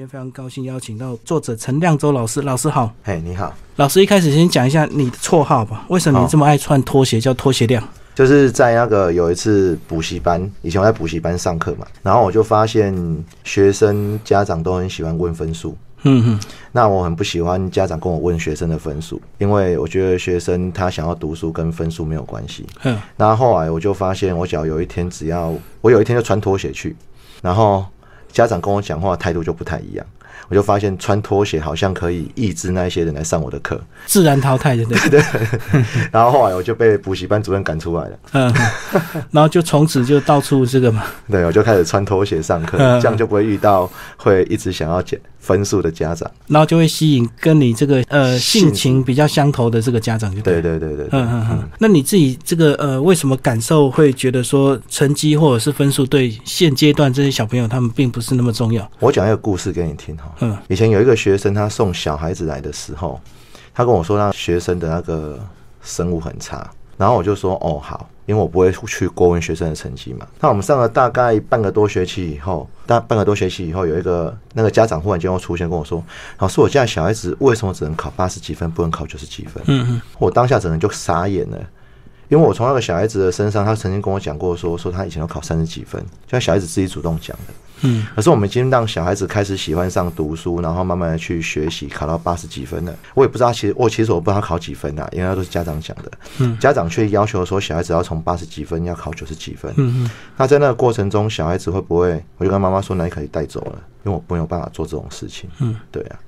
今天非常高兴邀请到作者陈亮洲老师，老师好。嘿，你好。老师一开始先讲一下你的绰号吧，为什么你这么爱穿拖鞋，叫拖鞋亮？就是在那个有一次补习班，以前我在补习班上课嘛，然后我就发现学生家长都很喜欢问分数。嗯哼，那我很不喜欢家长跟我问学生的分数，因为我觉得学生他想要读书跟分数没有关系。嗯，然后后来我就发现，我只要有一天只要我有一天就穿拖鞋去，然后。家长跟我讲话态度就不太一样，我就发现穿拖鞋好像可以抑制那一些人来上我的课，自然淘汰的对。对。然后后来我就被补习班主任赶出来了，嗯，然后就从此就到处这个嘛，对，我就开始穿拖鞋上课，这样就不会遇到会一直想要减。分数的家长，然后就会吸引跟你这个呃性情比较相投的这个家长，就对对对对，嗯嗯嗯。那你自己这个呃，为什么感受会觉得说成绩或者是分数对现阶段这些小朋友他们并不是那么重要？我讲一个故事给你听哈。嗯，以前有一个学生，他送小孩子来的时候，他跟我说，他学生的那个生物很差。然后我就说哦好，因为我不会去过问学生的成绩嘛。那我们上了大概半个多学期以后，大半个多学期以后，有一个那个家长忽然间又出现跟我说：“老师，我家小孩子为什么只能考八十几分，不能考九十几分？”嗯嗯，我当下整个人就傻眼了。因为我从那个小孩子的身上，他曾经跟我讲过，说说他以前要考三十几分，就像小孩子自己主动讲的。嗯，可是我们已经让小孩子开始喜欢上读书，然后慢慢的去学习，考到八十几分了。我也不知道，其实我其实我不知道他考几分啊，因为都是家长讲的。嗯，家长却要求说小孩子要从八十几分要考九十几分。嗯嗯，那在那个过程中，小孩子会不会？我就跟妈妈说，那你可以带走了，因为我没有办法做这种事情。嗯，对啊。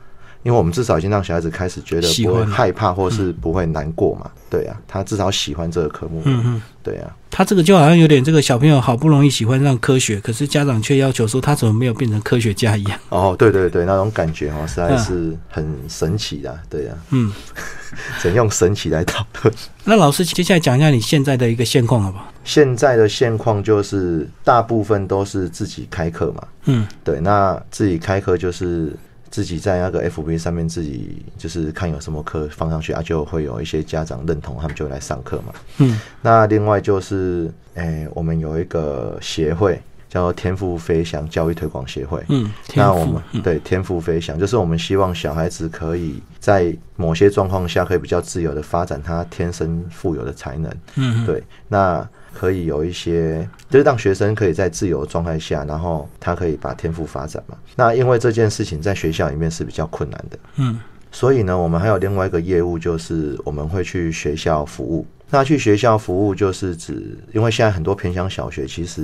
因为我们至少已经让小孩子开始觉得不会害怕，或是不会难过嘛，对啊，他至少喜欢这个科目，嗯嗯，对啊，他这个就好像有点这个小朋友好不容易喜欢上科学，可是家长却要求说他怎么没有变成科学家一样。哦，对对对，那种感觉哦，实在是很神奇的，对呀，嗯，怎用神奇来讨论？那老师接下来讲一下你现在的一个现况好不好？现在的现况就是大部分都是自己开课嘛，嗯，对，那自己开课就是。自己在那个 FB 上面自己就是看有什么课放上去啊，就会有一些家长认同，他们就来上课嘛。嗯，那另外就是，诶，我们有一个协会叫天赋飞翔教育推广协会。嗯，那我们对天赋飞翔，就是我们希望小孩子可以在某些状况下可以比较自由的发展他天生富有的才能。嗯，对，那。可以有一些，就是让学生可以在自由状态下，然后他可以把天赋发展嘛。那因为这件事情在学校里面是比较困难的，嗯，所以呢，我们还有另外一个业务，就是我们会去学校服务。那去学校服务就是指，因为现在很多偏乡小学，其实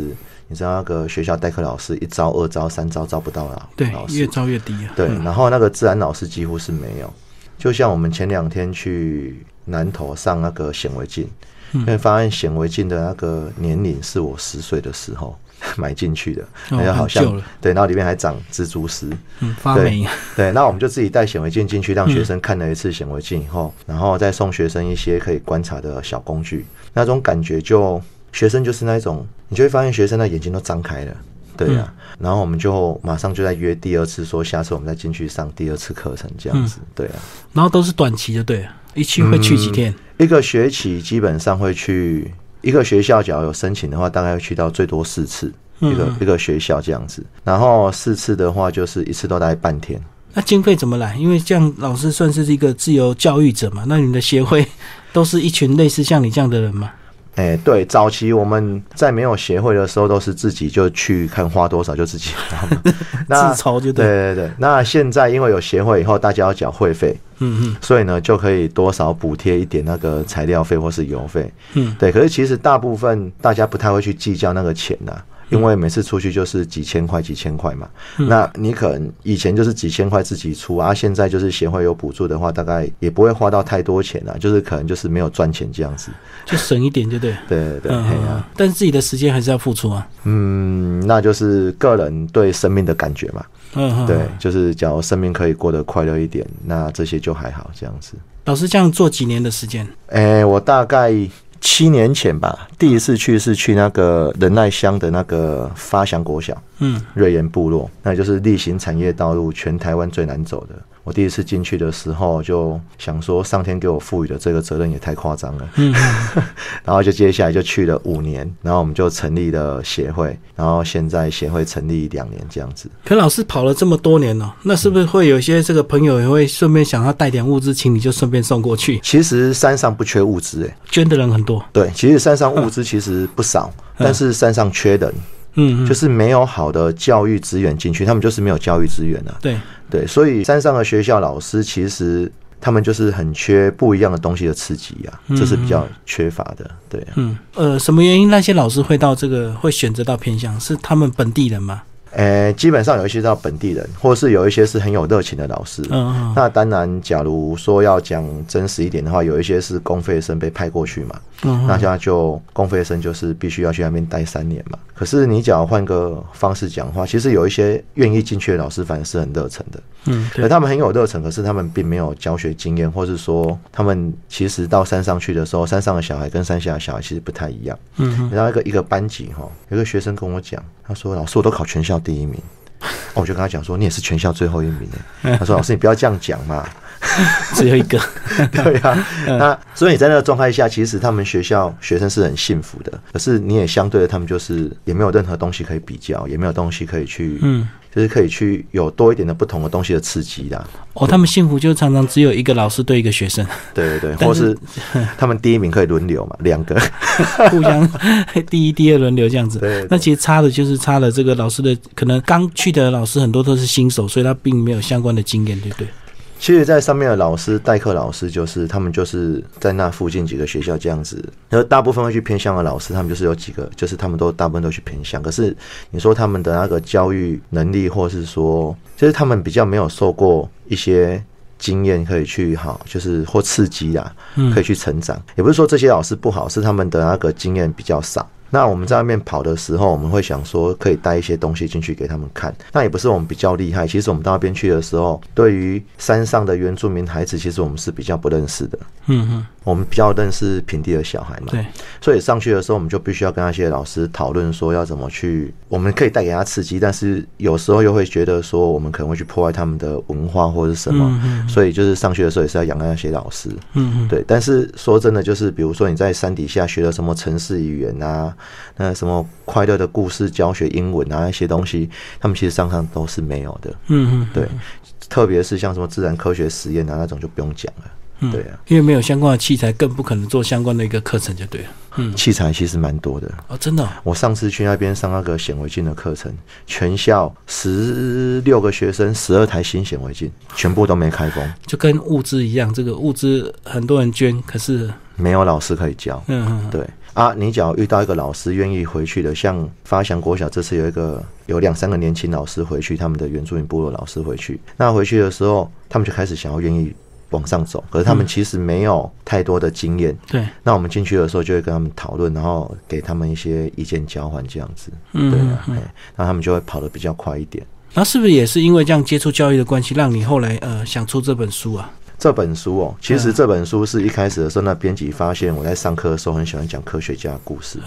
你知道那个学校代课老师一招、二招、三招招不到了，对，越招越低啊。对，然后那个自然老师几乎是没有。就像我们前两天去南头上那个显微镜。因为发现显微镜的那个年龄是我十岁的时候 买进去的，那就好像对，然后里面还长蜘蛛丝，嗯，发霉。对，那我们就自己带显微镜进去，让学生看了一次显微镜以后，然后再送学生一些可以观察的小工具，那种感觉就学生就是那种，你就会发现学生的眼睛都张开了，对呀。然后我们就马上就在约第二次，说下次我们再进去上第二次课程这样子，对啊。然后都是短期的，对，一去会去几天。一个学期基本上会去一个学校，只要有申请的话，大概会去到最多四次，一个一个学校这样子。然后四次的话，就是一次都大概半天。那经费怎么来？因为这样老师算是一个自由教育者嘛。那你的协会都是一群类似像你这样的人吗？哎，对，早期我们在没有协会的时候，都是自己就去看花多少就自己 那自筹就对对对。那现在因为有协会以后，大家要缴会费，嗯嗯，所以呢就可以多少补贴一点那个材料费或是油费，嗯，对。可是其实大部分大家不太会去计较那个钱的。因为每次出去就是几千块、几千块嘛，那你可能以前就是几千块自己出啊，现在就是协会有补助的话，大概也不会花到太多钱啊，就是可能就是没有赚钱这样子，就省一点就对。对 对对，啊，但是自己的时间还是要付出啊。嗯，那就是个人对生命的感觉嘛。嗯，对，就是假如生命可以过得快乐一点，那这些就还好这样子。老师这样做几年的时间？哎，我大概。七年前吧，第一次去是去那个仁爱乡的那个发祥国小。嗯，瑞岩部落，那就是例行产业道路全台湾最难走的。我第一次进去的时候，就想说上天给我赋予的这个责任也太夸张了。嗯，然后就接下来就去了五年，然后我们就成立了协会，然后现在协会成立两年这样子。可老师跑了这么多年了，那是不是会有一些这个朋友也会顺便想要带点物资，请你就顺便送过去？其实山上不缺物资，哎，捐的人很多。对，其实山上物资其实不少，但是山上缺人。嗯，就是没有好的教育资源进去，他们就是没有教育资源啊。对对，所以山上的学校老师其实他们就是很缺不一样的东西的刺激啊，这是比较缺乏的。对，嗯呃，什么原因那些老师会到这个会选择到偏向？是他们本地人吗？呃，基本上有一些到本地人，或是有一些是很有热情的老师。嗯，那当然，假如说要讲真实一点的话，有一些是公费生被派过去嘛。嗯，那他就公费生就是必须要去那边待三年嘛。可是你只要换个方式讲话，其实有一些愿意进去的老师反而是很热忱的。嗯，可他们很有热忱，可是他们并没有教学经验，或是说他们其实到山上去的时候，山上的小孩跟山下的小孩其实不太一样。嗯，然后一个一个班级哈，有个学生跟我讲，他说：“老师，我都考全校第一名。”我就跟他讲说：“你也是全校最后一名。”他说：“老师，你不要这样讲嘛。”只有一个，对呀。那所以你在那个状态下，其实他们学校学生是很幸福的。可是你也相对的，他们就是也没有任何东西可以比较，也没有东西可以去，嗯，就是可以去有多一点的不同的东西的刺激的。哦，他们幸福就常常只有一个老师对一个学生，对对对，或是他们第一名可以轮流嘛，两个 互相 第一、第二轮流这样子。对，那其实差的就是差了这个老师的可能刚去的老师很多都是新手，所以他并没有相关的经验，对不对？其实，在上面的老师代课老师，就是他们就是在那附近几个学校这样子。然后大部分会去偏向的老师，他们就是有几个，就是他们都大部分都去偏向。可是你说他们的那个教育能力，或是说，就是他们比较没有受过一些经验，可以去好，就是或刺激啊，可以去成长。也不是说这些老师不好，是他们的那个经验比较少。那我们在外面跑的时候，我们会想说可以带一些东西进去给他们看。那也不是我们比较厉害，其实我们到那边去的时候，对于山上的原住民孩子，其实我们是比较不认识的。嗯哼。我们比较认识平地的小孩嘛，对，所以上去的时候，我们就必须要跟那些老师讨论说要怎么去，我们可以带给他刺激，但是有时候又会觉得说，我们可能会去破坏他们的文化或者什么，所以就是上学的时候也是要养那些老师，嗯，对。但是说真的，就是比如说你在山底下学了什么城市语言啊，那什么快乐的故事教学英文啊那些东西，他们其实上上都是没有的，嗯嗯，对。特别是像什么自然科学实验啊那种就不用讲了。嗯，对啊，因为没有相关的器材，更不可能做相关的一个课程，就对了。嗯，器材其实蛮多的哦，真的。我上次去那边上那个显微镜的课程，全校十六个学生，十二台新显微镜，全部都没开封，就跟物资一样，这个物资很多人捐，可是没有老师可以教。嗯嗯，对啊，你只要遇到一个老师愿意回去的，像发祥国小这次有一个有两三个年轻老师回去，他们的原住民部落老师回去，那回去的时候，他们就开始想要愿意。往上走，可是他们其实没有太多的经验。对，那我们进去的时候就会跟他们讨论，然后给他们一些意见交换，这样子。嗯，对啊，那他们就会跑得比较快一点。那是不是也是因为这样接触教育的关系，让你后来呃想出这本书啊？这本书哦，其实这本书是一开始的时候，那编辑发现我在上课的时候很喜欢讲科学家的故事。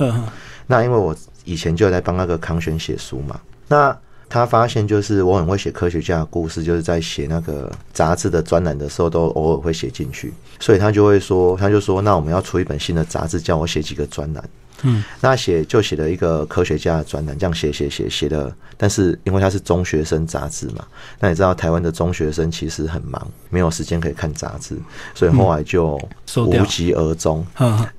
那因为我以前就在帮那个康轩写书嘛，那。他发现，就是我很会写科学家的故事，就是在写那个杂志的专栏的时候，都偶尔会写进去。所以他就会说，他就说，那我们要出一本新的杂志，叫我写几个专栏。嗯，那写就写了一个科学家的专栏，这样写写写写的。但是因为他是中学生杂志嘛，那你知道台湾的中学生其实很忙，没有时间可以看杂志，所以后来就无疾而终。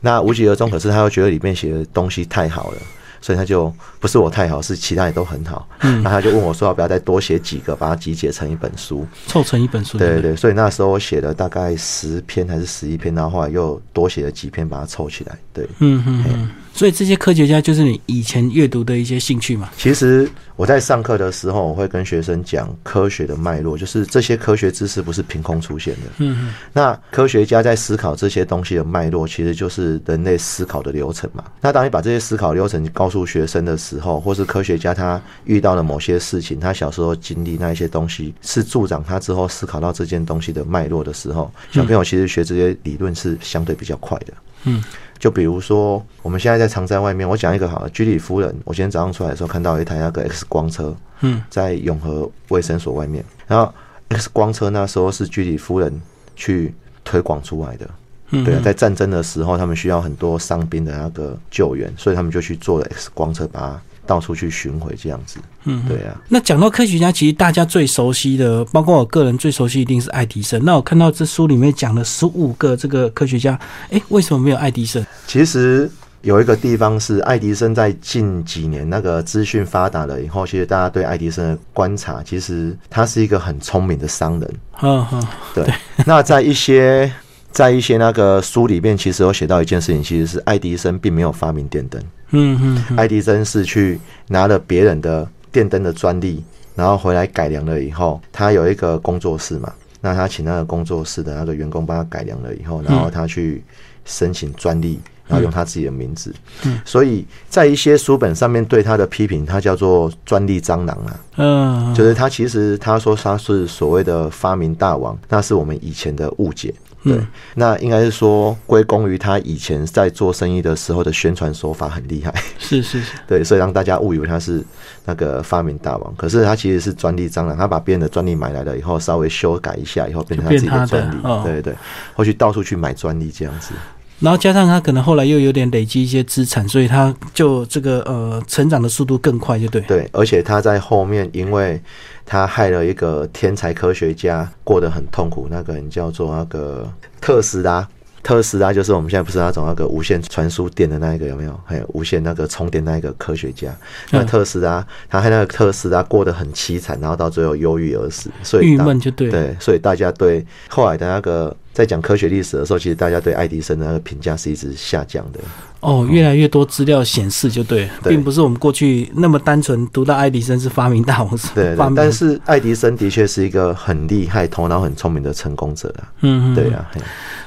那无疾而终，可是他又觉得里面写的东西太好了。所以他就不是我太好，是其他也都很好。嗯，那他就问我说要不要再多写几个，把它集结成一本书，凑成一本书。对对对，所以那时候我写了大概十篇还是十一篇，然后后来又多写了几篇，把它凑起来。对，嗯嗯嗯。所以这些科学家就是你以前阅读的一些兴趣嘛？其实我在上课的时候，我会跟学生讲科学的脉络，就是这些科学知识不是凭空出现的。嗯那科学家在思考这些东西的脉络，其实就是人类思考的流程嘛。那当你把这些思考流程告诉学生的时候，或是科学家他遇到了某些事情，他小时候经历那一些东西，是助长他之后思考到这件东西的脉络的时候，小朋友其实学这些理论是相对比较快的。嗯。就比如说，我们现在在长山外面，我讲一个好了，居里夫人，我今天早上出来的时候看到一台那个 X 光车，嗯，在永和卫生所外面，然后 X 光车那时候是居里夫人去推广出来的，嗯，对啊，在战争的时候，他们需要很多伤兵的那个救援，所以他们就去做了 X 光车，把它。到处去巡回这样子，嗯，对啊。那讲到科学家，其实大家最熟悉的，包括我个人最熟悉，一定是爱迪生。那我看到这书里面讲了十五个这个科学家，哎，为什么没有爱迪生？其实有一个地方是爱迪生在近几年那个资讯发达了以后，其实大家对爱迪生的观察，其实他是一个很聪明的商人。嗯嗯，对。那在一些在一些那个书里面，其实有写到一件事情，其实是爱迪生并没有发明电灯。嗯哼，爱迪生是去拿了别人的电灯的专利，然后回来改良了以后，他有一个工作室嘛，那他请那个工作室的那个员工帮他改良了以后，然后他去申请专利，然后用他自己的名字。嗯，所以在一些书本上面对他的批评，他叫做专利蟑螂啊。嗯，就是他其实他说他是所谓的发明大王，那是我们以前的误解。对，那应该是说归功于他以前在做生意的时候的宣传手法很厉害。是是是，对，所以让大家误以为他是那个发明大王。可是他其实是专利蟑螂，他把别人的专利买来了以后，稍微修改一下以后，变成他自己的专利。对对对，或许到处去买专利这样子。然后加上他可能后来又有点累积一些资产，所以他就这个呃成长的速度更快，就对。对，而且他在后面，因为他害了一个天才科学家，过得很痛苦。那个人叫做那个特斯拉。特斯拉就是我们现在不是那种那个无线传输电的那一个有没有？还有无线那个充电那一个科学家。那特斯拉，他害那个特斯拉过得很凄惨，然后到最后忧郁而死。所以郁闷就对。对，所以大家对后来的那个。在讲科学历史的时候，其实大家对爱迪生的那个评价是一直下降的。哦，越来越多资料显示，就对，并不是我们过去那么单纯读到爱迪生是发明大王。对，但是爱迪生的确是一个很厉害、头脑很聪明的成功者啊。嗯，对啊。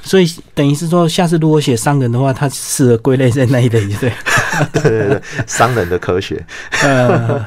所以等于是说，下次如果写商人的话，他适合归类在那一类，对。对对对，商人的科学。呃，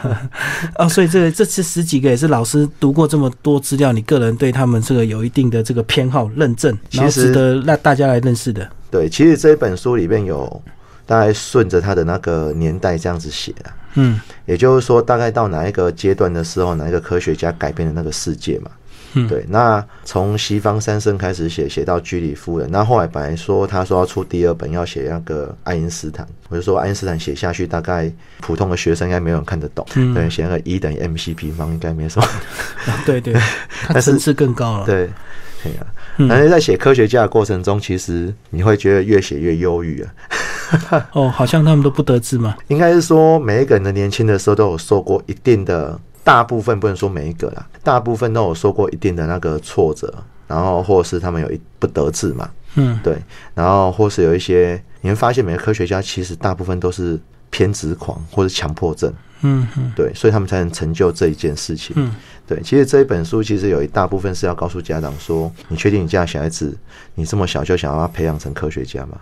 哦，所以这这次十几个也是老师读过这么多资料，你个人对他们这个有一定的这个偏好认证。其实值得让大家来认识的。对，其实这一本书里面有大概顺着他的那个年代这样子写的。嗯，也就是说，大概到哪一个阶段的时候，哪一个科学家改变了那个世界嘛？嗯，对。那从西方三圣开始写，写到居里夫人。那后来本来说他说要出第二本，要写那个爱因斯坦。我就说爱因斯坦写下去，大概普通的学生应该没有人看得懂。嗯，对，写那个一等于 mc 平方应该没什么。对 对，但层次更高了。对，对啊。但是在写科学家的过程中，其实你会觉得越写越忧郁啊。哦，好像他们都不得志嘛。应该是说，每一个人的年轻的时候都有受过一定的，大部分不能说每一个啦，大部分都有受过一定的那个挫折，然后或是他们有一不得志嘛。嗯，对。然后或是有一些，你会发现每个科学家其实大部分都是偏执狂或者强迫症。嗯嗯，对，所以他们才能成就这一件事情。嗯。对，其实这一本书其实有一大部分是要告诉家长说：你确定你家小孩子，你这么小就想要他培养成科学家吗？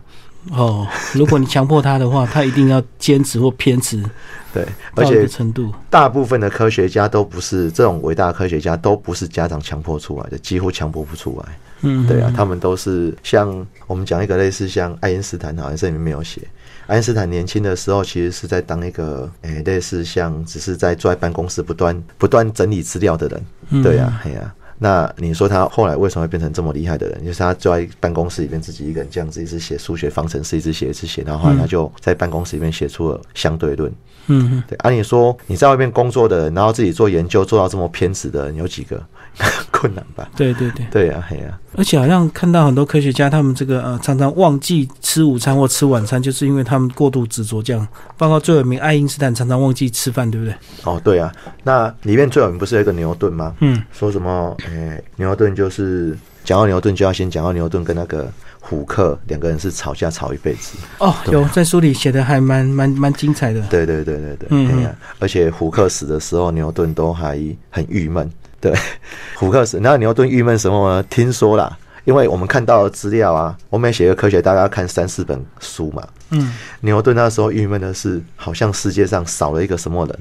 哦，如果你强迫他的话，他一定要坚持或偏执。对，而且程度，大部分的科学家都不是这种伟大的科学家，都不是家长强迫出来的，几乎强迫不出来。嗯，对啊，他们都是像我们讲一个类似像爱因斯坦，好像这里面没有写。爱因斯坦年轻的时候，其实是在当一个诶，类似像只是在坐在办公室不断不断整理资料的人，对呀，嘿呀。那你说他后来为什么会变成这么厉害的人？就是他坐在办公室里面自己一个人这样子一直写数学方程式，一直写一直写，然后后来他就在办公室里面写出了相对论。嗯，对。按理说你在外面工作的人，然后自己做研究做到这么偏执的人有几个？困难吧？对对对，对呀，嘿呀。而且好像看到很多科学家，他们这个呃常常忘记吃午餐或吃晚餐，就是因为他们过度执着这样。包括最有名爱因斯坦常常忘记吃饭，对不对？哦，对啊。那里面最有名不是有一个牛顿吗？嗯。说什么？诶，牛顿就是讲到牛顿就要先讲到牛顿跟那个虎克两个人是吵架吵一辈子。哦，有在书里写的还蛮蛮蛮精彩的。对对对对对，嗯。而且虎克死的时候，牛顿都还很郁闷。对，虎克死，那牛顿郁闷什么呢？听说啦，因为我们看到资料啊，我们写个科学，大概要看三四本书嘛。嗯，牛顿那时候郁闷的是，好像世界上少了一个什么人，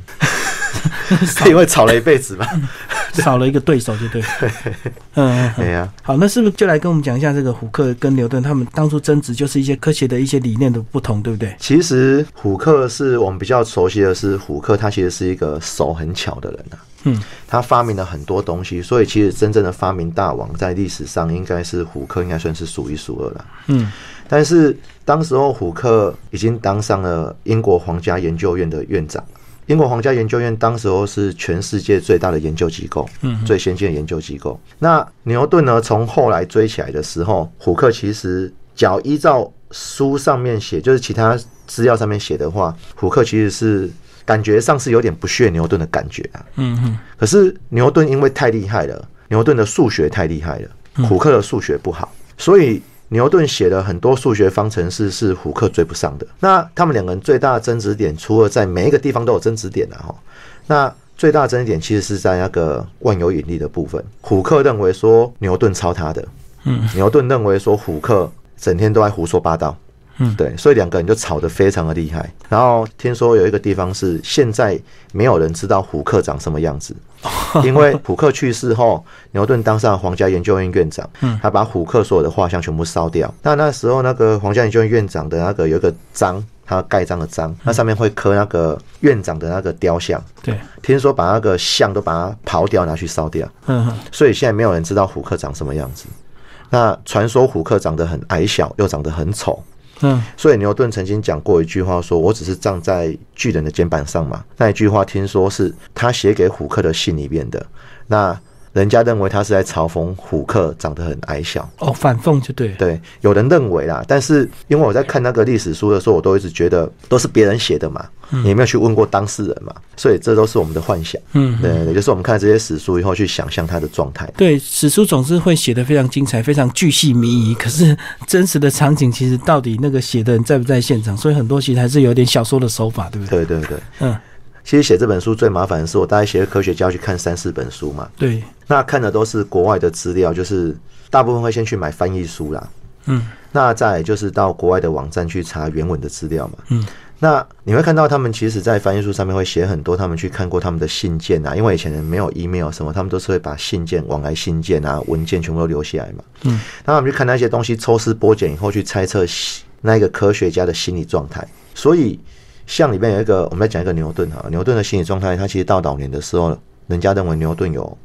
因为吵了一辈子嘛，少了一个对手，就对。嗯，对呀。好，那是不是就来跟我们讲一下这个虎克跟牛顿他们当初争执，就是一些科学的一些理念的不同，对不对？其实虎克是我们比较熟悉的是虎克，他其实是一个手很巧的人啊。嗯，他发明了很多东西，所以其实真正的发明大王在历史上应该是虎克，应该算是数一数二了。嗯，但是当时候虎克已经当上了英国皇家研究院的院长。英国皇家研究院当时候是全世界最大的研究机构，嗯，最先进的研究机构。那牛顿呢？从后来追起来的时候，虎克其实，只要依照书上面写，就是其他资料上面写的话，虎克其实是感觉上是有点不屑牛顿的感觉啊。嗯嗯。可是牛顿因为太厉害了，牛顿的数学太厉害了，虎克的数学不好，所以。牛顿写的很多数学方程式，是胡克追不上的。那他们两个人最大的争执点，除了在每一个地方都有争执点的哈，那最大的争执点其实是在那个万有引力的部分。虎克认为说牛顿抄他的，嗯，牛顿认为说虎克整天都在胡说八道。嗯，对，所以两个人就吵得非常的厉害。然后听说有一个地方是现在没有人知道虎克长什么样子，因为虎克去世后，牛顿当上皇家研究院院长，嗯，他把虎克所有的画像全部烧掉。那那时候那个皇家研究院院长的那个有一个章，他盖章的章，那上面会刻那个院长的那个雕像。对，听说把那个像都把它刨掉拿去烧掉。嗯，所以现在没有人知道虎克长什么样子。那传说虎克长得很矮小，又长得很丑。嗯，所以牛顿曾经讲过一句话，说我只是站在巨人的肩膀上嘛。那一句话听说是他写给虎克的信里面的。那。人家认为他是在嘲讽虎克长得很矮小哦，反讽就对对，有人认为啦，但是因为我在看那个历史书的时候，我都一直觉得都是别人写的嘛，你没有去问过当事人嘛，所以这都是我们的幻想。嗯，对也，就是我们看这些史书以后去想象他的状态。对，史书总是会写的非常精彩，非常巨细靡遗，可是真实的场景其实到底那个写的人在不在现场？所以很多其实还是有点小说的手法，对不对？对对对，嗯。其实写这本书最麻烦的是，我大概写科学家去看三四本书嘛。对。那看的都是国外的资料，就是大部分会先去买翻译书啦。嗯。那再就是到国外的网站去查原文的资料嘛。嗯。那你会看到他们其实，在翻译书上面会写很多他们去看过他们的信件啊，因为以前人没有 email 什么，他们都是会把信件、往来信件啊、文件全部都留下来嘛。嗯。那我们去看那些东西，抽丝剥茧以后去猜测那一个科学家的心理状态，所以。像里面有一个，我们来讲一个牛顿哈，牛顿的心理状态，他其实到老年的时候，人家认为牛顿有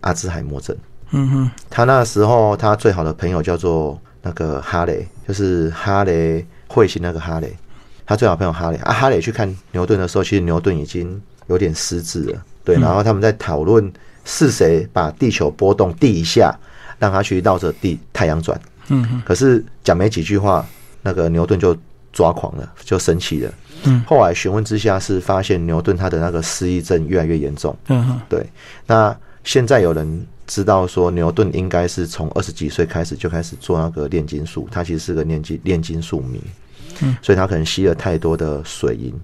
阿兹海默症。嗯哼，他那时候他最好的朋友叫做那个哈雷，就是哈雷彗星那个哈雷，他最好朋友哈雷啊，哈雷去看牛顿的时候，其实牛顿已经有点失智了。对，然后他们在讨论是谁把地球波动地一下，让他去绕着地太阳转。嗯哼，可是讲没几句话，那个牛顿就抓狂了，就生气了。嗯，后来询问之下是发现牛顿他的那个失忆症越来越严重。嗯，对。那现在有人知道说牛顿应该是从二十几岁开始就开始做那个炼金术，他其实是个炼金炼金术迷。嗯，所以他可能吸了太多的水银，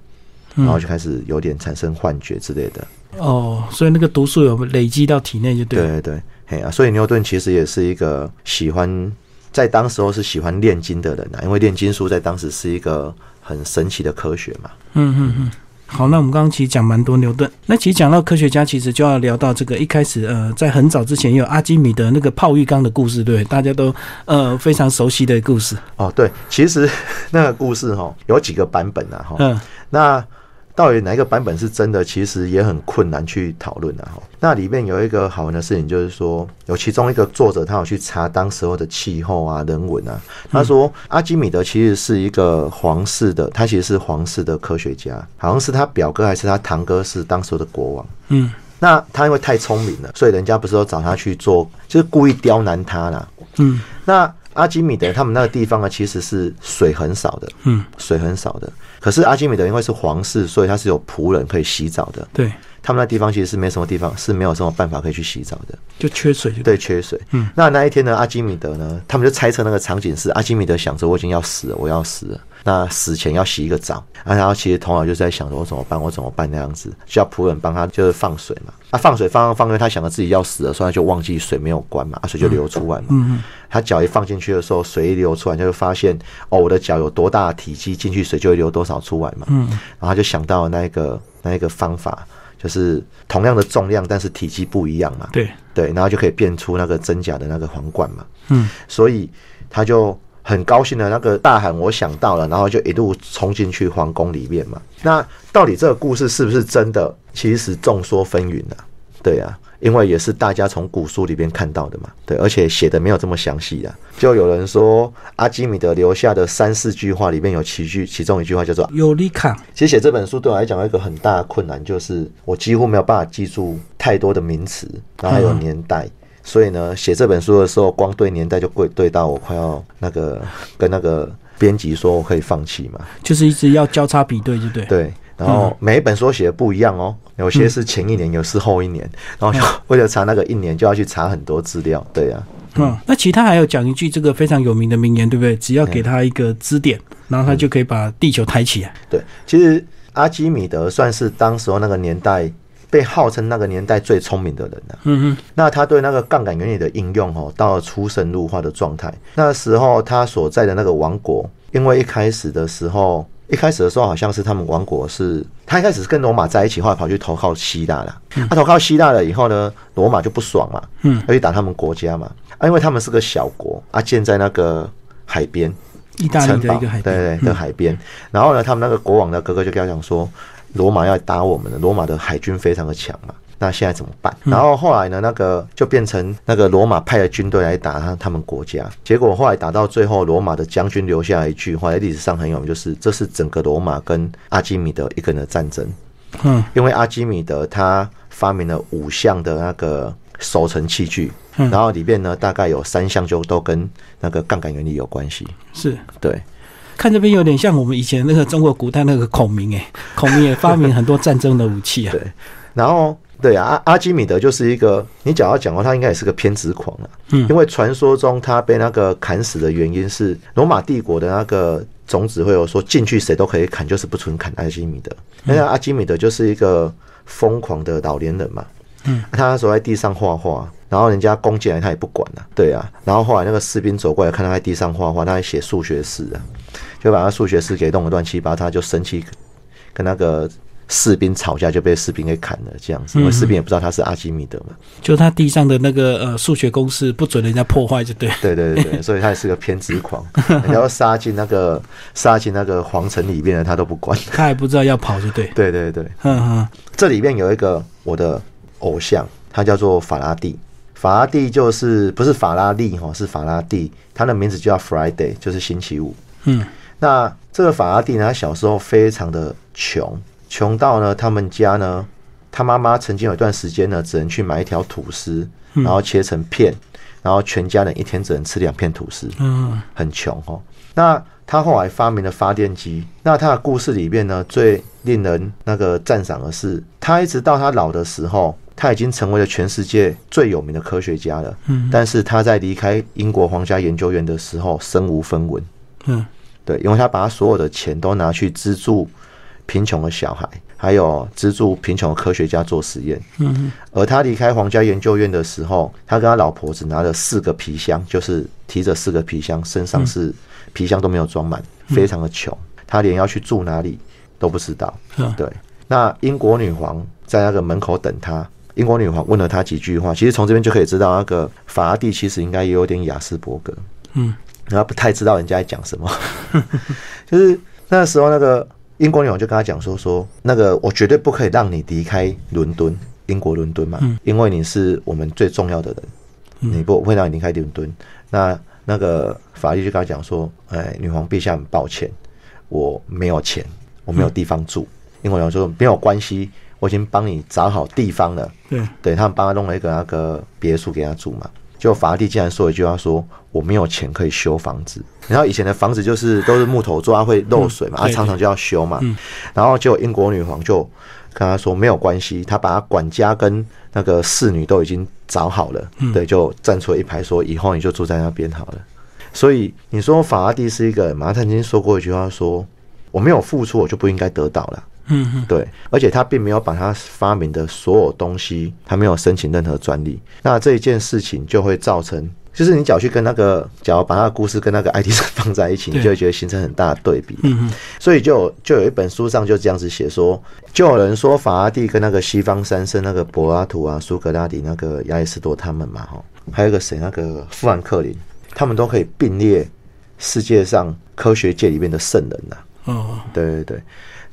然后就开始有点产生幻觉之类的。哦，所以那个毒素有累积到体内就对。对对，嘿啊，所以牛顿其实也是一个喜欢在当时候是喜欢炼金的人啊，因为炼金术在当时是一个。很神奇的科学嘛，嗯嗯嗯，好，那我们刚刚其实讲蛮多牛顿，那其实讲到科学家，其实就要聊到这个一开始，呃，在很早之前有阿基米德那个泡浴缸的故事，对，大家都呃非常熟悉的故事。哦，对，其实那个故事哈有几个版本啊，哈，嗯，那。到底哪一个版本是真的？其实也很困难去讨论的。哈，那里面有一个好玩的事情，就是说有其中一个作者，他有去查当时候的气候啊、人文啊。他说阿基米德其实是一个皇室的，他其实是皇室的科学家，好像是他表哥还是他堂哥是当时的国王。嗯，那他因为太聪明了，所以人家不是都找他去做，就是故意刁难他啦。嗯，那。阿基米德他们那个地方呢，其实是水很少的，嗯，水很少的。可是阿基米德因为是皇室，所以他是有仆人可以洗澡的。对，他们那地方其实是没什么地方，是没有什么办法可以去洗澡的，就缺水。对，缺水。嗯，那那一天呢，阿基米德呢，他们就猜测那个场景是阿基米德想着我已经要死了，我要死了。那死前要洗一个澡，啊，然后其实头脑就是在想着我怎么办，我怎么办那样子，需要仆人帮他就是放水嘛。啊，放水放放，因为他想着自己要死了，所以他就忘记水没有关嘛，啊，水就流出来嘛。嗯嗯。他脚一放进去的时候，水一流出来，就会发现哦，我的脚有多大的体积，进去水就会流多少出来嘛。嗯。然后他就想到那个那一个方法，就是同样的重量，但是体积不一样嘛。对对，然后就可以变出那个真假的那个皇冠嘛。嗯，所以他就很高兴的那个大喊：“我想到了！”然后就一路冲进去皇宫里面嘛。那到底这个故事是不是真的？其实众说纷纭啊。对啊。因为也是大家从古书里边看到的嘛，对，而且写的没有这么详细啊。就有人说阿基米德留下的三四句话里面有其句，其中一句话叫做“尤利卡”。其实写这本书对我来讲有一个很大的困难，就是我几乎没有办法记住太多的名词，然后还有年代，所以呢，写这本书的时候，光对年代就贵对到我快要那个 跟那个编辑说我可以放弃嘛，就是一直要交叉比对，就对。对。然后每一本书写的不一样哦，有些是前一年，有是后一年，然后就 为了查那个一年，就要去查很多资料，对呀。嗯，那其他还有讲一句这个非常有名的名言，对不对？只要给他一个支点，然后他就可以把地球抬起来。对，其实阿基米德算是当时候那个年代被号称那个年代最聪明的人了。嗯嗯。那他对那个杠杆原理的应用哦，到了出神入化的状态。那时候他所在的那个王国，因为一开始的时候。一开始的时候，好像是他们王国是，他一开始是跟罗马在一起，后来跑去投靠希腊了。他投靠希腊了以后呢，罗马就不爽嘛，嗯，要去打他们国家嘛，啊，因为他们是个小国啊，建在那个海边，意大利的一个海，对对的海边。然后呢，他们那个国王的哥哥就跟他讲说，罗马要打我们了，罗马的海军非常的强嘛。那现在怎么办？然后后来呢？那个就变成那个罗马派的军队来打他他们国家。结果后来打到最后，罗马的将军留下一句话，在历史上很有名，就是这是整个罗马跟阿基米德一个人的战争。嗯，因为阿基米德他发明了五项的那个守城器具，然后里面呢大概有三项就都跟那个杠杆原理有关系。是对，看这边有点像我们以前那个中国古代那个孔明哎，孔明也发明很多战争的武器啊。对，然后。对啊，阿阿基米德就是一个，你讲要讲话，他应该也是个偏执狂啊。嗯，因为传说中他被那个砍死的原因是罗马帝国的那个总指挥有说进去谁都可以砍，就是不准砍阿基米德。那阿基米德就是一个疯狂的老年人嘛。嗯，他那时候在地上画画，然后人家攻进来他也不管了。对啊，然后后来那个士兵走过来看他在地上画画，他还写数学诗啊，就把他数学诗给弄得乱七八糟，就生气跟那个。士兵吵架就被士兵给砍了，这样子，因为士兵也不知道他是阿基米德嘛，就他地上的那个呃数学公式不准人家破坏，就对。对对对对，所以他也是个偏执狂，人家要杀进那个 杀进那个皇城里面的他都不管，他也不知道要跑，就对。对对对，嗯嗯，这里面有一个我的偶像，他叫做法拉第，法拉第就是不是法拉利哈，是法拉第，他的名字叫 Friday，就是星期五。嗯，那这个法拉第呢，他小时候非常的穷。穷到呢，他们家呢，他妈妈曾经有一段时间呢，只能去买一条吐司，然后切成片，然后全家人一天只能吃两片吐司，嗯，很穷哦。那他后来发明了发电机，那他的故事里面呢，最令人那个赞赏的是，他一直到他老的时候，他已经成为了全世界最有名的科学家了，嗯，但是他在离开英国皇家研究院的时候，身无分文，嗯，对，因为他把他所有的钱都拿去资助。贫穷的小孩，还有资助贫穷的科学家做实验。嗯，而他离开皇家研究院的时候，他跟他老婆只拿了四个皮箱，就是提着四个皮箱，身上是皮箱都没有装满，非常的穷。他连要去住哪里都不知道。对，那英国女皇在那个门口等他。英国女皇问了他几句话，其实从这边就可以知道，那个法拉第其实应该也有点雅斯伯格。嗯，然后不太知道人家在讲什么，就是那时候那个。英国女王就跟他讲说：“说那个我绝对不可以让你离开伦敦，英国伦敦嘛，因为你是我们最重要的人，你不会让你离开伦敦。那那个法律就跟他讲说：，哎，女皇陛下，很抱歉，我没有钱，我没有地方住。英国女王说：没有关系，我已经帮你找好地方了。对，对他们帮他弄了一个那个别墅给他住嘛。”就法拉第竟然说一句话，说我没有钱可以修房子。然后以前的房子就是都是木头做，它会漏水嘛，它常常就要修嘛。然后就英国女皇就跟他说没有关系，他把管家跟那个侍女都已经找好了，对，就站出一排说以后你就住在那边好了。所以你说法拉第是一个，马他曾经说过一句话，说我没有付出，我就不应该得到了。嗯嗯，对，而且他并没有把他发明的所有东西，他没有申请任何专利。那这一件事情就会造成，就是你只要去跟那个，假如把他的故事跟那个爱迪生放在一起，你就会觉得形成很大的对比。嗯嗯，所以就有就有一本书上就这样子写说，就有人说法拉第跟那个西方三圣那个柏拉图啊、苏格拉底、那个亚里士多他们嘛，哈，还有一个谁那个富兰克林，他们都可以并列世界上科学界里面的圣人呐。哦，对对对。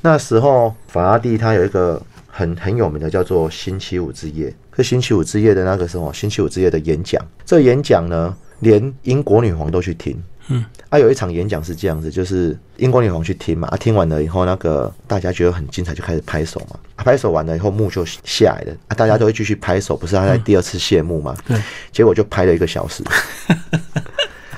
那时候，法拉第他有一个很很有名的叫做星期五之夜。这星期五之夜的那个什么星期五之夜的演讲，这演讲呢，连英国女皇都去听。嗯，啊，有一场演讲是这样子，就是英国女皇去听嘛，啊，听完了以后，那个大家觉得很精彩，就开始拍手嘛。拍手完了以后，幕就下来了，啊，大家都会继续拍手，不是他在第二次谢幕嘛？对，结果就拍了一个小时。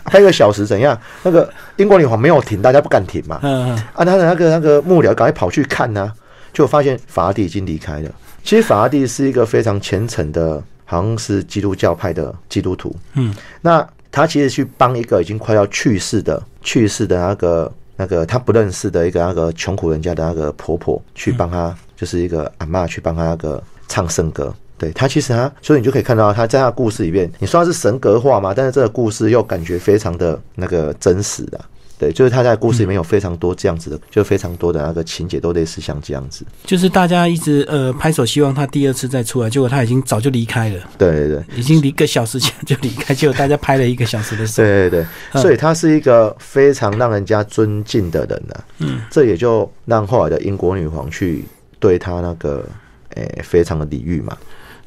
拍一个小时怎样？那个英国女皇没有停，大家不敢停嘛。嗯嗯，啊，他的那个那个幕僚赶快跑去看呢，就发现法拉第已经离开了。其实法拉第是一个非常虔诚的，好像是基督教派的基督徒。嗯，那他其实去帮一个已经快要去世的、去世的那个那个他不认识的一个那个穷苦人家的那个婆婆，去帮他，就是一个阿妈去帮他那个唱圣歌。对他其实他，所以你就可以看到他在他故事里面，你说他是神格化嘛？但是这个故事又感觉非常的那个真实的。对，就是他在故事里面有非常多这样子的，就非常多的那个情节都类似像这样子。就是大家一直呃拍手，希望他第二次再出来，结果他已经早就离开了。对对对，已经一个小时前就离开，结果大家拍了一个小时的手。对对对，所以他是一个非常让人家尊敬的人呢。嗯，这也就让后来的英国女皇去对他那个诶非常的礼遇嘛。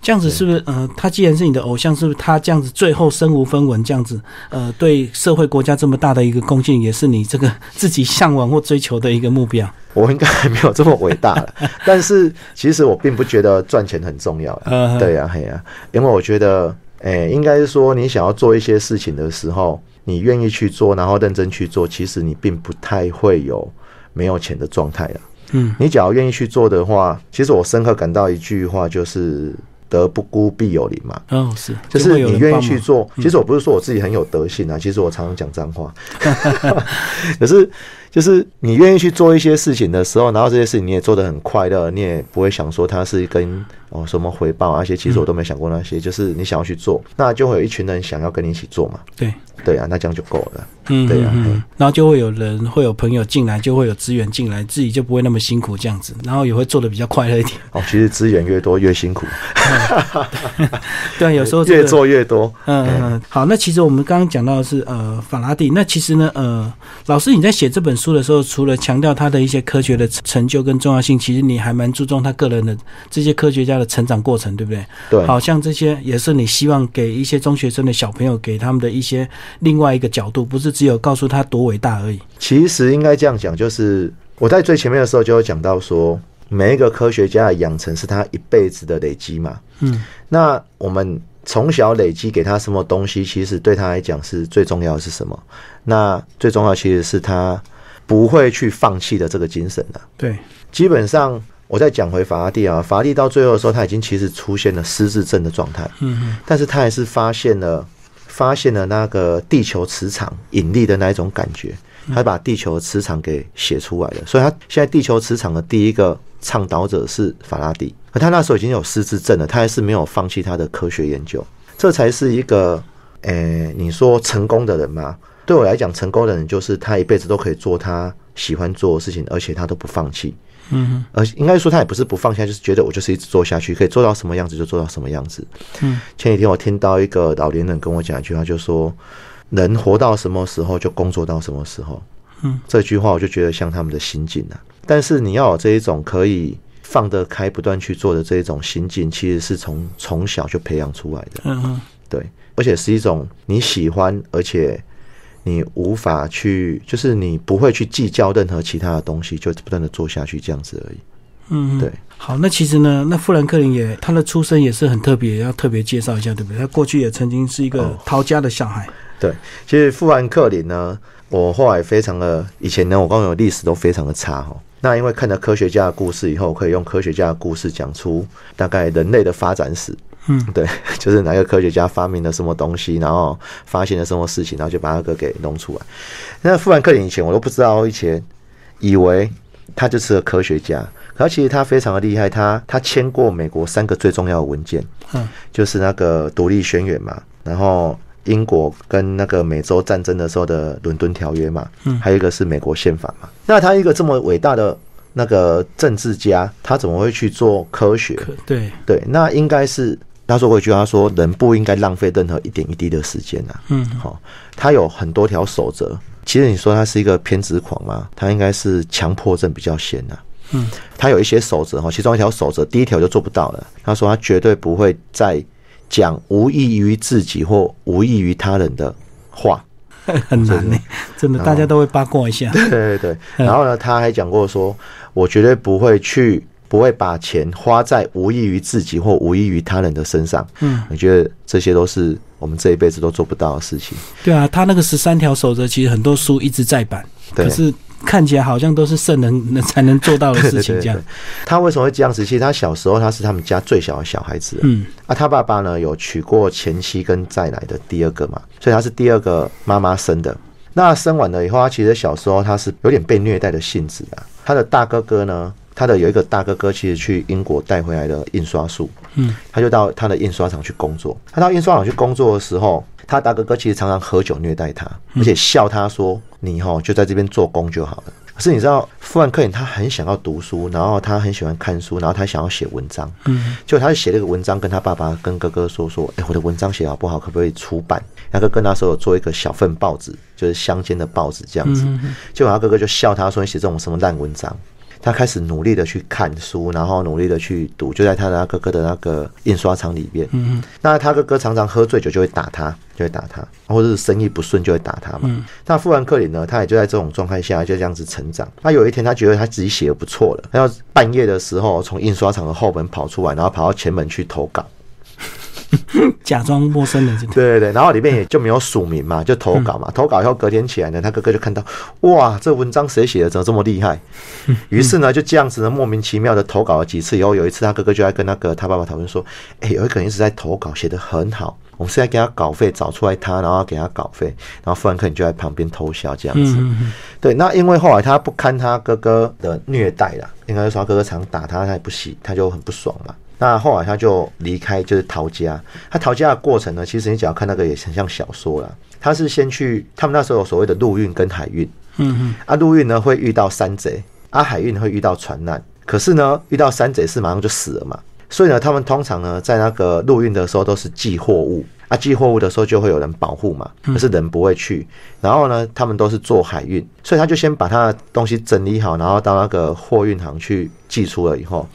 这样子是不是？呃，他既然是你的偶像，是不是他这样子最后身无分文，这样子，呃，对社会国家这么大的一个贡献，也是你这个自己向往或追求的一个目标？我应该还没有这么伟大了，但是其实我并不觉得赚钱很重要。对呀，嘿呀，因为我觉得，哎，应该是说，你想要做一些事情的时候，你愿意去做，然后认真去做，其实你并不太会有没有钱的状态了。嗯，你只要愿意去做的话，其实我深刻感到一句话就是。德不孤，必有邻嘛。哦，是，就是你愿意去做。其实我不是说我自己很有德性啊，其实我常常讲脏话。可是，就是你愿意去做一些事情的时候，然后这些事情你也做得很快乐，你也不会想说它是跟哦什么回报啊，那些其实我都没想过那些。就是你想要去做，那就会有一群人想要跟你一起做嘛。对。对啊，那这样就够了。嗯，对啊，然后就会有人会有朋友进来，就会有资源进来，自己就不会那么辛苦这样子，然后也会做的比较快乐一点。哦，其实资源越多越辛苦。对，有时候越做越多。嗯嗯，好，那其实我们刚刚讲到的是呃法拉第，那其实呢呃老师你在写这本书的时候，除了强调他的一些科学的成就跟重要性，其实你还蛮注重他个人的这些科学家的成长过程，对不对？对，好像这些也是你希望给一些中学生的小朋友给他们的一些。另外一个角度，不是只有告诉他多伟大而已。其实应该这样讲，就是我在最前面的时候就有讲到说，每一个科学家的养成是他一辈子的累积嘛。嗯，那我们从小累积给他什么东西，其实对他来讲是最重要的是什么？那最重要其实是他不会去放弃的这个精神的。对，基本上我再讲回法拉第啊，法拉第到最后的时候，他已经其实出现了失智症的状态。嗯嗯，但是他还是发现了。发现了那个地球磁场引力的那一种感觉，他把地球磁场给写出来了。所以，他现在地球磁场的第一个倡导者是法拉第。可他那时候已经有失智症了，他还是没有放弃他的科学研究。这才是一个，诶，你说成功的人吗？对我来讲，成功的人就是他一辈子都可以做他喜欢做的事情，而且他都不放弃。嗯，而应该说他也不是不放下，就是觉得我就是一直做下去，可以做到什么样子就做到什么样子。嗯，前几天我听到一个老年人跟我讲一句话，就说人活到什么时候就工作到什么时候。嗯，这句话我就觉得像他们的心境啊。但是你要有这一种可以放得开、不断去做的这一种心境，其实是从从小就培养出来的。嗯嗯，对，而且是一种你喜欢，而且。你无法去，就是你不会去计较任何其他的东西，就不断的做下去这样子而已。嗯，对。好，那其实呢，那富兰克林也他的出生也是很特别，要特别介绍一下，对不对？他过去也曾经是一个逃家的小孩。对，其实富兰克林呢，我后来非常的以前呢，我刚刚有历史都非常的差哈。那因为看了科学家的故事以后，可以用科学家的故事讲出大概人类的发展史。嗯，对，就是哪个科学家发明了什么东西，然后发现了什么事情，然后就把那个给弄出来。那富兰克林以前我都不知道，以前以为他就是个科学家，可其实他非常的厉害，他他签过美国三个最重要的文件，嗯，就是那个独立宣言嘛，然后英国跟那个美洲战争的时候的伦敦条约嘛，嗯，还有一个是美国宪法嘛。那他一个这么伟大的那个政治家，他怎么会去做科学？对对，那应该是他说过一句话，说人不应该浪费任何一点一滴的时间呐。嗯，好，他有很多条守则。其实你说他是一个偏执狂嘛，他应该是强迫症比较先呐。嗯，他有一些守则哈，其中一条守则第一条就做不到了。他说他绝对不会再讲无益于自己或无益于他人的话，很难呢，真的，大家都会八卦一下。对对对，然后呢，他还讲过说，我绝对不会去。不会把钱花在无益于自己或无益于他人的身上。嗯，我觉得这些都是我们这一辈子都做不到的事情。对啊，他那个十三条守则，其实很多书一直在版，可是看起来好像都是圣人才能做到的事情。这样，他为什么会这样子？其实他小时候他是他们家最小的小孩子。嗯，啊，他爸爸呢有娶过前妻跟再来的第二个嘛，所以他是第二个妈妈生的。那生完了以后，他其实小时候他是有点被虐待的性质啊。他的大哥哥呢？他的有一个大哥哥，其实去英国带回来的印刷术，嗯，他就到他的印刷厂去工作。他到印刷厂去工作的时候，他大哥哥其实常常喝酒虐待他，而且笑他说：“你哈就在这边做工就好了。”可是你知道，富兰克林他很想要读书，然后他很喜欢看书，然后他想要写文章，嗯，结果他就写了一个文章，跟他爸爸跟哥哥说说：“哎，我的文章写好不好？可不可以出版？”他哥哥那时候有做一个小份报纸，就是乡间的报纸这样子。结果他哥哥就笑他说：“你写这种什么烂文章？”他开始努力的去看书，然后努力的去读，就在他的哥哥的那个印刷厂里边。嗯那他哥哥常常喝醉酒就会打他，就会打他，或者是生意不顺就会打他嘛。嗯。那富兰克林呢，他也就在这种状态下就这样子成长。他有一天，他觉得他自己写的不错了，他要半夜的时候从印刷厂的后门跑出来，然后跑到前门去投稿。假装陌生人，对对对，然后里面也就没有署名嘛，就投稿嘛。投稿以后隔天起来呢，他哥哥就看到，哇，这文章谁写的？怎么这么厉害？于是呢，就这样子呢，莫名其妙的投稿了几次以后，有一次他哥哥就在跟那个他爸爸讨论说，哎，有一个人一直在投稿，写的很好，我们现在给他稿费，找出来他，然后给他稿费，然后富兰克林就在旁边偷笑这样子。对，那因为后来他不堪他哥哥的虐待了，应该说他哥哥常打他，他也不喜，他就很不爽嘛。那后来他就离开，就是逃家。他逃家的过程呢，其实你只要看那个也很像小说啦。他是先去，他们那时候有所谓的陆运跟海运。嗯嗯。啊，陆运呢会遇到山贼，啊，海运会遇到船难。可是呢，遇到山贼是马上就死了嘛。所以呢，他们通常呢在那个陆运的时候都是寄货物。啊，寄货物的时候就会有人保护嘛，可是人不会去。然后呢，他们都是做海运，所以他就先把他的东西整理好，然后到那个货运行去寄出了以后，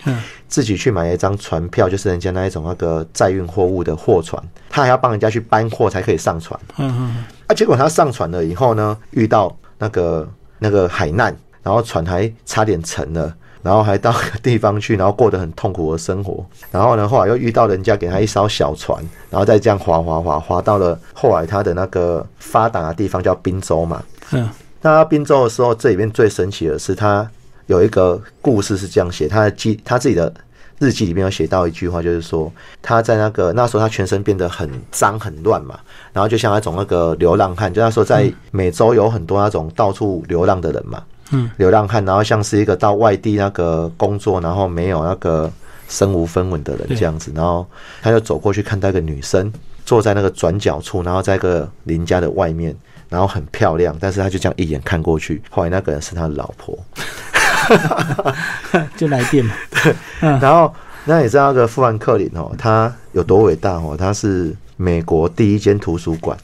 自己去买一张船票，就是人家那一种那个载运货物的货船，他还要帮人家去搬货才可以上船。嗯嗯。啊，结果他上船了以后呢，遇到那个那个海难，然后船还差点沉了。然后还到个地方去，然后过得很痛苦的生活。然后呢，后来又遇到人家给他一艘小船，然后再这样划划划划到了后来他的那个发达的地方叫滨州嘛。嗯。那滨州的时候，这里面最神奇的是，他有一个故事是这样写，他的记他自己的日记里面有写到一句话，就是说他在那个那时候他全身变得很脏很乱嘛，然后就像那种那个流浪汉，就那时候在美洲有很多那种到处流浪的人嘛。嗯，流浪汉，然后像是一个到外地那个工作，然后没有那个身无分文的人这样子，然后他就走过去看到一个女生坐在那个转角处，然后在一个邻家的外面，然后很漂亮，但是他就这样一眼看过去，后来那个人是他的老婆，就来电嘛。对，然后那你知道那个富兰克林哦，他有多伟大哦？他是美国第一间图书馆，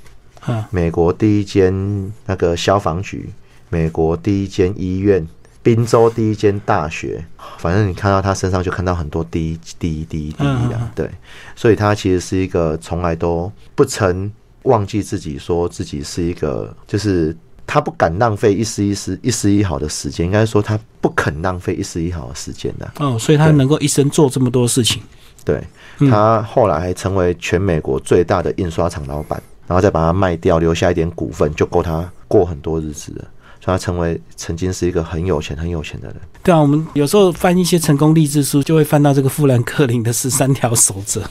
美国第一间那个消防局。美国第一间医院，宾州第一间大学，反正你看到他身上就看到很多第一、第一、第一、第一啊，对，所以他其实是一个从来都不曾忘记自己，说自己是一个，就是他不敢浪费一丝一丝、一丝一毫的时间，应该说他不肯浪费一丝一毫的时间的。哦，所以他能够一生做这么多事情。对他后来还成为全美国最大的印刷厂老板，然后再把它卖掉，留下一点股份，就够他过很多日子了。他成为曾经是一个很有钱、很有钱的人。对啊，我们有时候翻一些成功励志书，就会翻到这个富兰克林的十三条守则。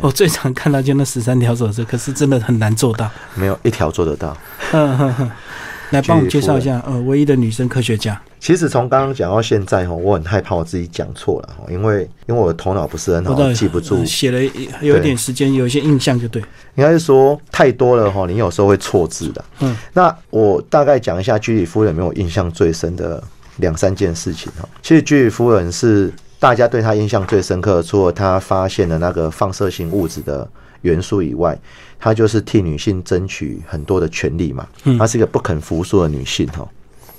我最常看到就那十三条守则，可是真的很难做到，没有一条做得到。来帮我们介绍一下，呃，唯一的女生科学家。其实从刚刚讲到现在哈，我很害怕我自己讲错了哈，因为因为我的头脑不是很好，记不住。写了有一点时间，有一些印象就对。应该是说太多了哈，你有时候会错字的。嗯，那我大概讲一下居里夫人没有印象最深的两三件事情哈。其实居里夫人是大家对她印象最深刻，除了她发现了那个放射性物质的元素以外。她就是替女性争取很多的权利嘛，她是一个不肯服输的女性哈。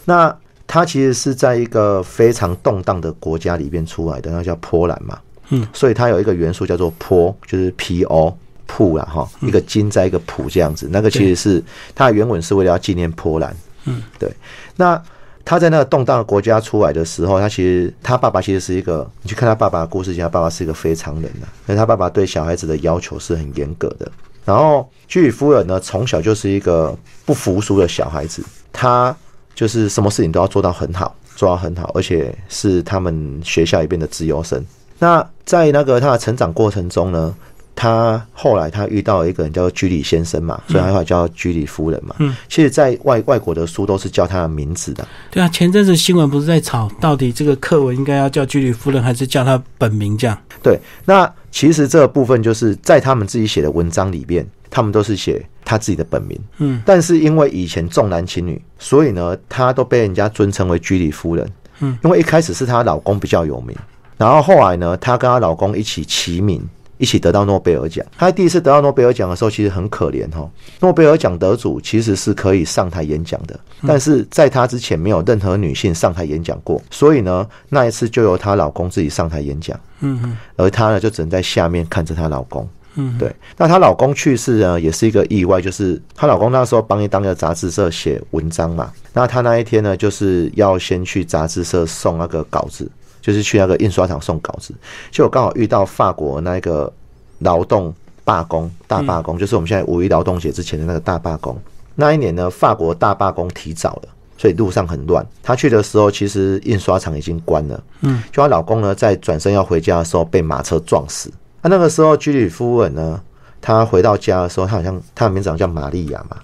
那她其实是在一个非常动荡的国家里边出来的，那叫波兰嘛。嗯，所以它有一个元素叫做坡，就是 P O 铺啦哈，一个金在一个普这样子。那个其实是它的原文是为了要纪念波兰。嗯，对。那他在那个动荡的国家出来的时候，他其实他爸爸其实是一个，你去看他爸爸的故事，他爸爸是一个非常人呐。那他爸爸对小孩子的要求是很严格的。然后居里夫人呢，从小就是一个不服输的小孩子，她就是什么事情都要做到很好，做到很好，而且是他们学校里边的自由生。那在那个她的成长过程中呢，她后来她遇到一个人叫居里先生嘛，所以他后叫居里夫人嘛。嗯，其实，在外外国的书都是叫她的名字的。对啊，前阵子新闻不是在吵，到底这个课文应该要叫居里夫人，还是叫她本名这样？对，那。其实这个部分就是在他们自己写的文章里面，他们都是写他自己的本名。嗯，但是因为以前重男轻女，所以呢，她都被人家尊称为居里夫人。嗯，因为一开始是她老公比较有名，然后后来呢，她跟她老公一起齐名。一起得到诺贝尔奖。他第一次得到诺贝尔奖的时候，其实很可怜哈。诺贝尔奖得主其实是可以上台演讲的，但是在他之前没有任何女性上台演讲过，所以呢，那一次就由她老公自己上台演讲。嗯嗯，而她呢，就只能在下面看着她老公。嗯，对。那她老公去世呢，也是一个意外，就是她老公那时候帮一当个杂志社写文章嘛。那她那一天呢，就是要先去杂志社送那个稿子。就是去那个印刷厂送稿子，就我刚好遇到法国那个劳动罢工大罢工，就是我们现在五一劳动节之前的那个大罢工。那一年呢，法国大罢工提早了，所以路上很乱。她去的时候，其实印刷厂已经关了。嗯，就她老公呢，在转身要回家的时候被马车撞死。那那个时候，居里夫人呢，她回到家的时候，她好像她的名字好像叫玛利亚嘛，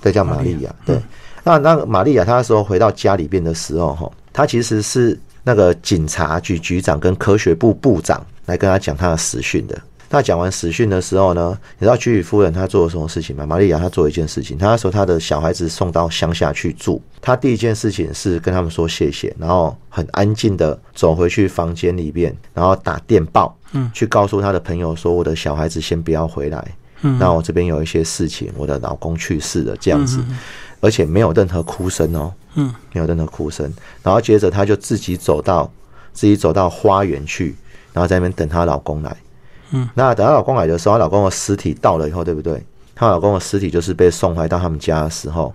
对，叫玛利亚。对，那那个玛利亚，她那时候回到家里边的时候，哈，她其实是。那个警察局局长跟科学部部长来跟他讲他的死讯的。那讲完死讯的时候呢，你知道居里夫人她做了什么事情吗？玛利亚她做一件事情，她说她的小孩子送到乡下去住，她第一件事情是跟他们说谢谢，然后很安静的走回去房间里面，然后打电报，嗯，去告诉她的朋友说我的小孩子先不要回来，嗯，那我这边有一些事情，我的老公去世了，这样子，而且没有任何哭声哦。嗯，没有任何哭声，然后接着她就自己走到自己走到花园去，然后在那边等她老公来。嗯，那等她老公来的时候，她老公的尸体到了以后，对不对？她老公的尸体就是被送回到他们家的时候，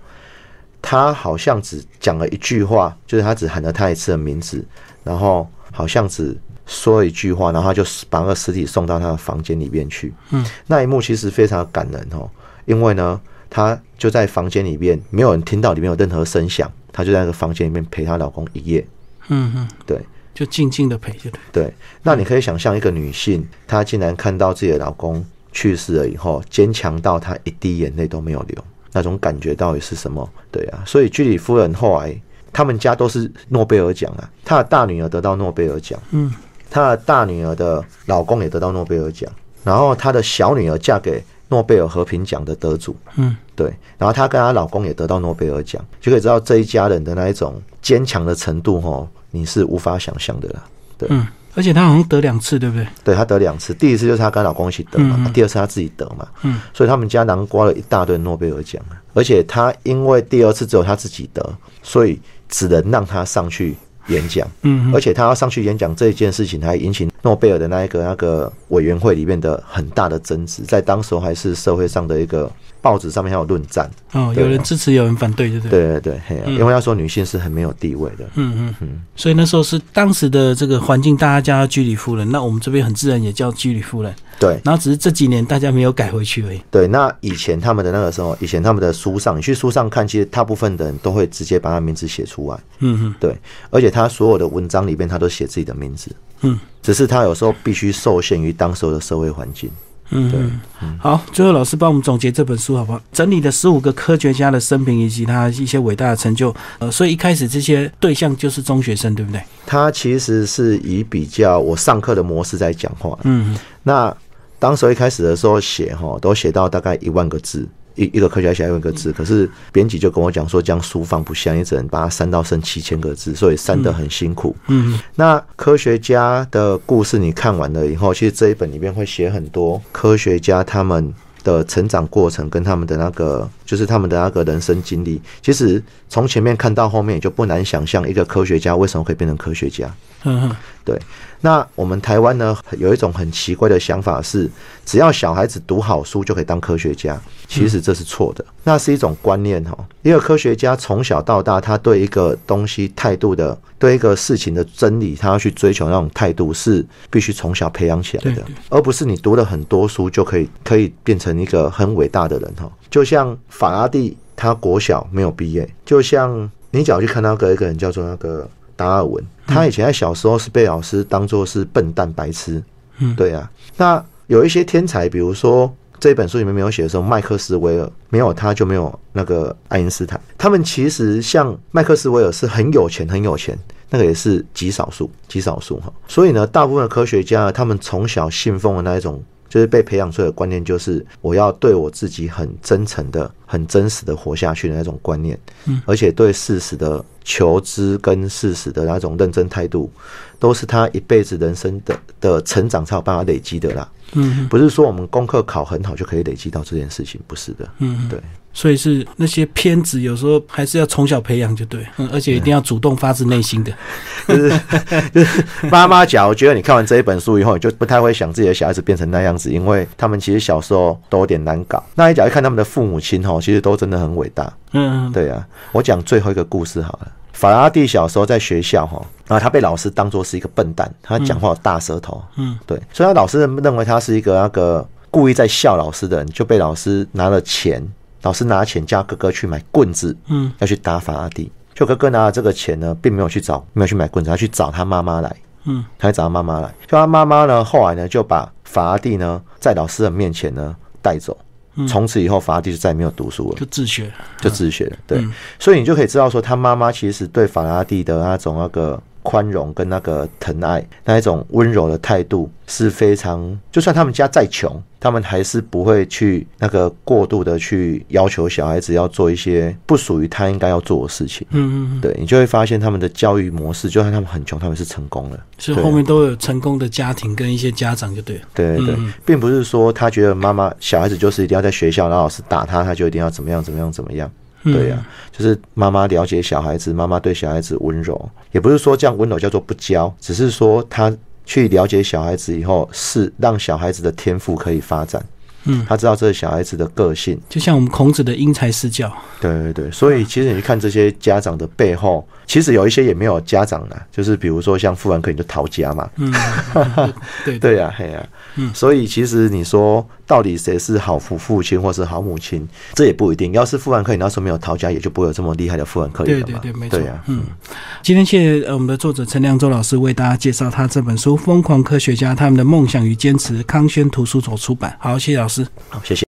她好像只讲了一句话，就是她只喊了他一次的名字，然后好像只说了一句话，然后就把那个尸体送到她的房间里面去。嗯，那一幕其实非常感人哦，因为呢，她就在房间里面，没有人听到里面有任何声响。她就在那个房间里面陪她老公一夜，嗯嗯，对，就静静的陪着。对，那你可以想象一个女性，她竟然看到自己的老公去世了以后，坚强到她一滴眼泪都没有流，那种感觉到底是什么？对啊，所以居里夫人后来，他们家都是诺贝尔奖啊，她的大女儿得到诺贝尔奖，嗯，她的大女儿的老公也得到诺贝尔奖，然后她的小女儿嫁给。诺贝尔和平奖的得主，嗯，对，然后她跟她老公也得到诺贝尔奖，就可以知道这一家人的那一种坚强的程度，哈，你是无法想象的啦。对，嗯，而且她好像得两次，对不对？对，她得两次，第一次就是她跟老公一起得嘛，第二次她自己得嘛，嗯，所以他们家囊括了一大堆诺贝尔奖啊。而且她因为第二次只有她自己得，所以只能让她上去演讲，嗯，而且他要上去演讲这一件事情，还引起。诺贝尔的那一个那个委员会里面的很大的争执，在当时还是社会上的一个报纸上面还有论战。哦，有人支持，有人反对，对。不对？对对对，因为要说女性是很没有地位的，嗯嗯嗯，所以那时候是当时的这个环境，大家叫居里夫人，那我们这边很自然也叫居里夫人，对，然后只是这几年大家没有改回去而已。对，那以前他们的那个时候，以前他们的书上，你去书上看，其实大部分的人都会直接把他名字写出来，嗯嗯，对，而且他所有的文章里面，他都写自己的名字。嗯，只是他有时候必须受限于当时的社会环境。嗯嗯，好，最后老师帮我们总结这本书好不好？整理了十五个科学家的生平以及他一些伟大的成就。呃，所以一开始这些对象就是中学生，对不对？他其实是以比较我上课的模式在讲话。嗯，那当时一开始的时候写哈，都写到大概一万个字。一一个科学家写一个字，可是编辑就跟我讲说，这样书放不下，你只能把它删到剩七千个字，所以删得很辛苦。嗯，那科学家的故事你看完了以后，其实这一本里面会写很多科学家他们的成长过程跟他们的那个，就是他们的那个人生经历。其实从前面看到后面，也就不难想象一个科学家为什么可以变成科学家。嗯，对。那我们台湾呢，有一种很奇怪的想法是，只要小孩子读好书就可以当科学家。其实这是错的，那是一种观念哈。一个科学家从小到大，他对一个东西态度的，对一个事情的真理，他要去追求那种态度，是必须从小培养起来的，而不是你读了很多书就可以可以变成一个很伟大的人哈。就像法拉第，他国小没有毕业；就像你只要去看那个一个人叫做那个达尔文，他以前在小时候是被老师当做是笨蛋白痴。嗯，对啊。那有一些天才，比如说。这本书里面没有写的时候，麦克斯韦尔没有他就没有那个爱因斯坦。他们其实像麦克斯韦尔是很有钱，很有钱，那个也是极少数，极少数哈。所以呢，大部分的科学家，他们从小信奉的那一种，就是被培养出来的观念，就是我要对我自己很真诚的、很真实的活下去的那种观念。嗯，而且对事实的求知跟事实的那种认真态度，都是他一辈子人生的的成长才有办法累积的啦。嗯，不是说我们功课考很好就可以累积到这件事情，不是的。嗯，对，所以是那些偏执，有时候还是要从小培养就对，嗯，而且一定要主动发自内心的。就是就是妈妈讲，我觉得你看完这一本书以后，你就不太会想自己的小孩子变成那样子，因为他们其实小时候都有点难搞。那你假如看他们的父母亲哈，其实都真的很伟大。嗯，对啊，我讲最后一个故事好了。法拉第小时候在学校哈，然后他被老师当做是一个笨蛋，他讲话有大舌头，嗯，对，所以他老师认为他是一个那个故意在笑老师的人，就被老师拿了钱，老师拿钱叫哥哥去买棍子，嗯，要去打法拉第，就哥哥拿了这个钱呢，并没有去找，没有去买棍子，他去找他妈妈来，嗯，他去找他妈妈来，就他妈妈呢，后来呢就把法拉第呢在老师的面前呢带走。从此以后，法拉第就再也没有读书了，就自学，就自学了。对，所以你就可以知道说，他妈妈其实对法拉第的那种那个。宽容跟那个疼爱，那一种温柔的态度是非常，就算他们家再穷，他们还是不会去那个过度的去要求小孩子要做一些不属于他应该要做的事情。嗯嗯，对你就会发现他们的教育模式，就算他们很穷，他们是成功了，是后面都有成功的家庭跟一些家长就对了。对对对，并不是说他觉得妈妈小孩子就是一定要在学校，然后老师打他，他就一定要怎么样怎么样怎么样。对呀，就是妈妈了解小孩子，妈妈对小孩子温柔，也不是说这样温柔叫做不教，只是说他去了解小孩子以后，是让小孩子的天赋可以发展。嗯，他知道这是小孩子的个性，就像我们孔子的因材施教。对对对，所以其实你看这些家长的背后，其实有一些也没有家长的，就是比如说像富兰克林就逃家嘛。嗯，对对呀，嘿呀。嗯，所以其实你说到底谁是好父父亲或是好母亲，这也不一定。要是富兰克林那时候没有逃家，也就不会有这么厉害的富兰克林了嘛。对对对，没错。嗯，今天谢谢我们的作者陈良洲老师为大家介绍他这本书《疯狂科学家：他们的梦想与坚持》，康轩图书所出版。好，谢谢老师。好，谢谢。